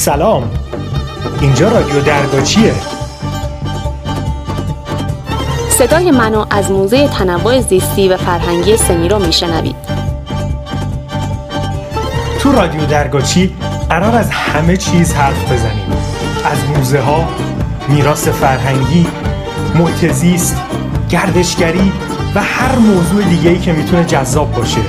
سلام. اینجا رادیو درگاچیه صدای منو از موزه تنوع زیستی و فرهنگی سنیرو میشنوید. تو رادیو درگاچی قرار از همه چیز حرف بزنیم. از موزه ها میراث فرهنگی محتزیست گردشگری و هر موضوع دیگه‌ای که می‌تونه جذاب باشه.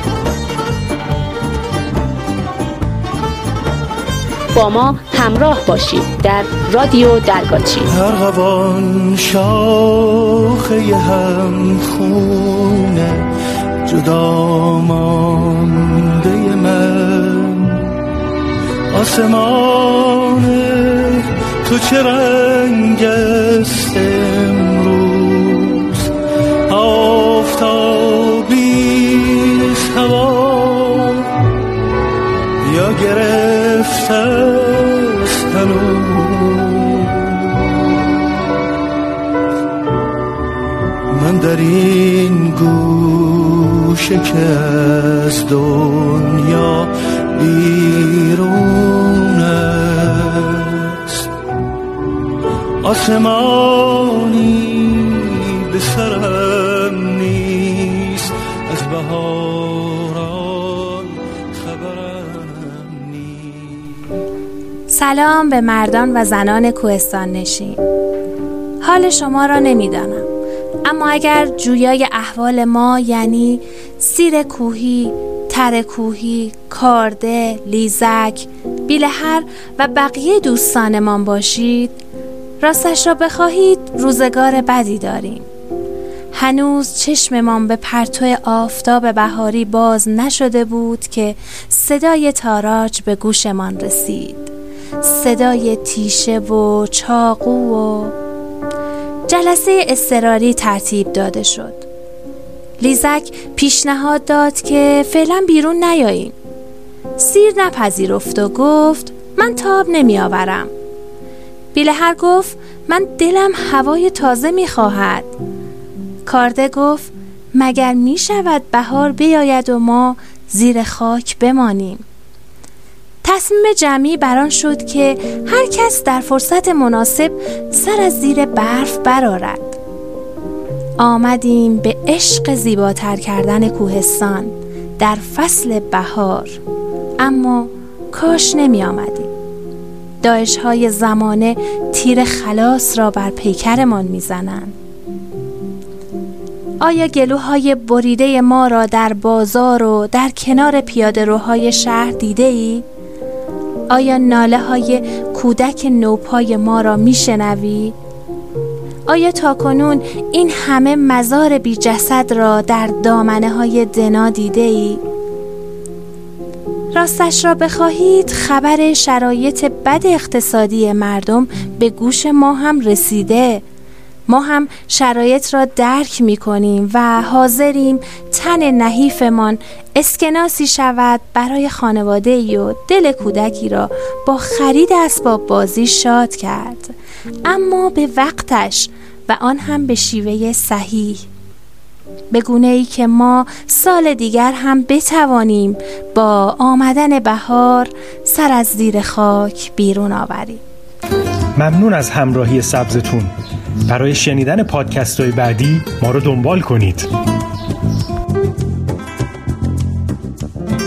با ما همراه باشید در رادیو درگاچی. ارغوان شاخه هم خونه جدا مانده من. آسمان تو چه من در این گوشه که از دنیا بیرون است. آسمانی به سرم نیست از بهاران سلام به مردان و زنان کوهستان نشین. حال شما را نمی‌دانم. اما اگر جویای احوال ما یعنی سیر کوهی، تر کوهی، کارده، لیزک، بیلهر و بقیه دوستانمان باشید راستش را بخواهید روزگار بدی داریم. هنوز چشممان به پرتو آفتاب بهاری باز نشده بود که صدای تاراج به گوشمان رسید. صدای تیشه و چاقو و جلسه استراری ترتیب داده شد. لیزک پیشنهاد داد که فعلا بیرون نیاییم. سیر نپذیرفت و گفت من تاب نمی آورم بیلهر گفت من دلم هوای تازه می خواهد کارده گفت مگر می شود بهار بیاید و ما زیر خاک بمانیم؟ تصمیم جمعی بران شد که هر کس در فرصت مناسب سر از زیر برف برارد آمدیم به عشق زیباتر کردن کوهستان در فصل بهار اما کاش نمی آمدیم داعش های زمانه تیر خلاص را بر پیکرمان می‌زنند. آیا گلوهای بریده ما را در بازار و در کنار پیاده روهای شهر دیده ای؟ آیا ناله های کودک نوپای ما را میشنوی؟ آیا تاکنون این همه مزار بی جسد را در دامنه های دنا دیده ای؟ راستش را بخواهید خبر شرایط بد اقتصادی مردم به گوش ما هم رسیده ما هم شرایط را درک می کنیم و حاضریم تن نحیفمان اسکناسی شود برای خانواده ای و دل کودکی را با خرید اسباب بازی شاد کرد. اما به وقتش و آن هم به شیوه صحیح. به گونه ای که ما سال دیگر هم بتوانیم با آمدن بهار سر از زیر خاک بیرون آوریم. ممنون از همراهی سبزتون. برای شنیدن پادکست های بعدی ما رو دنبال کنید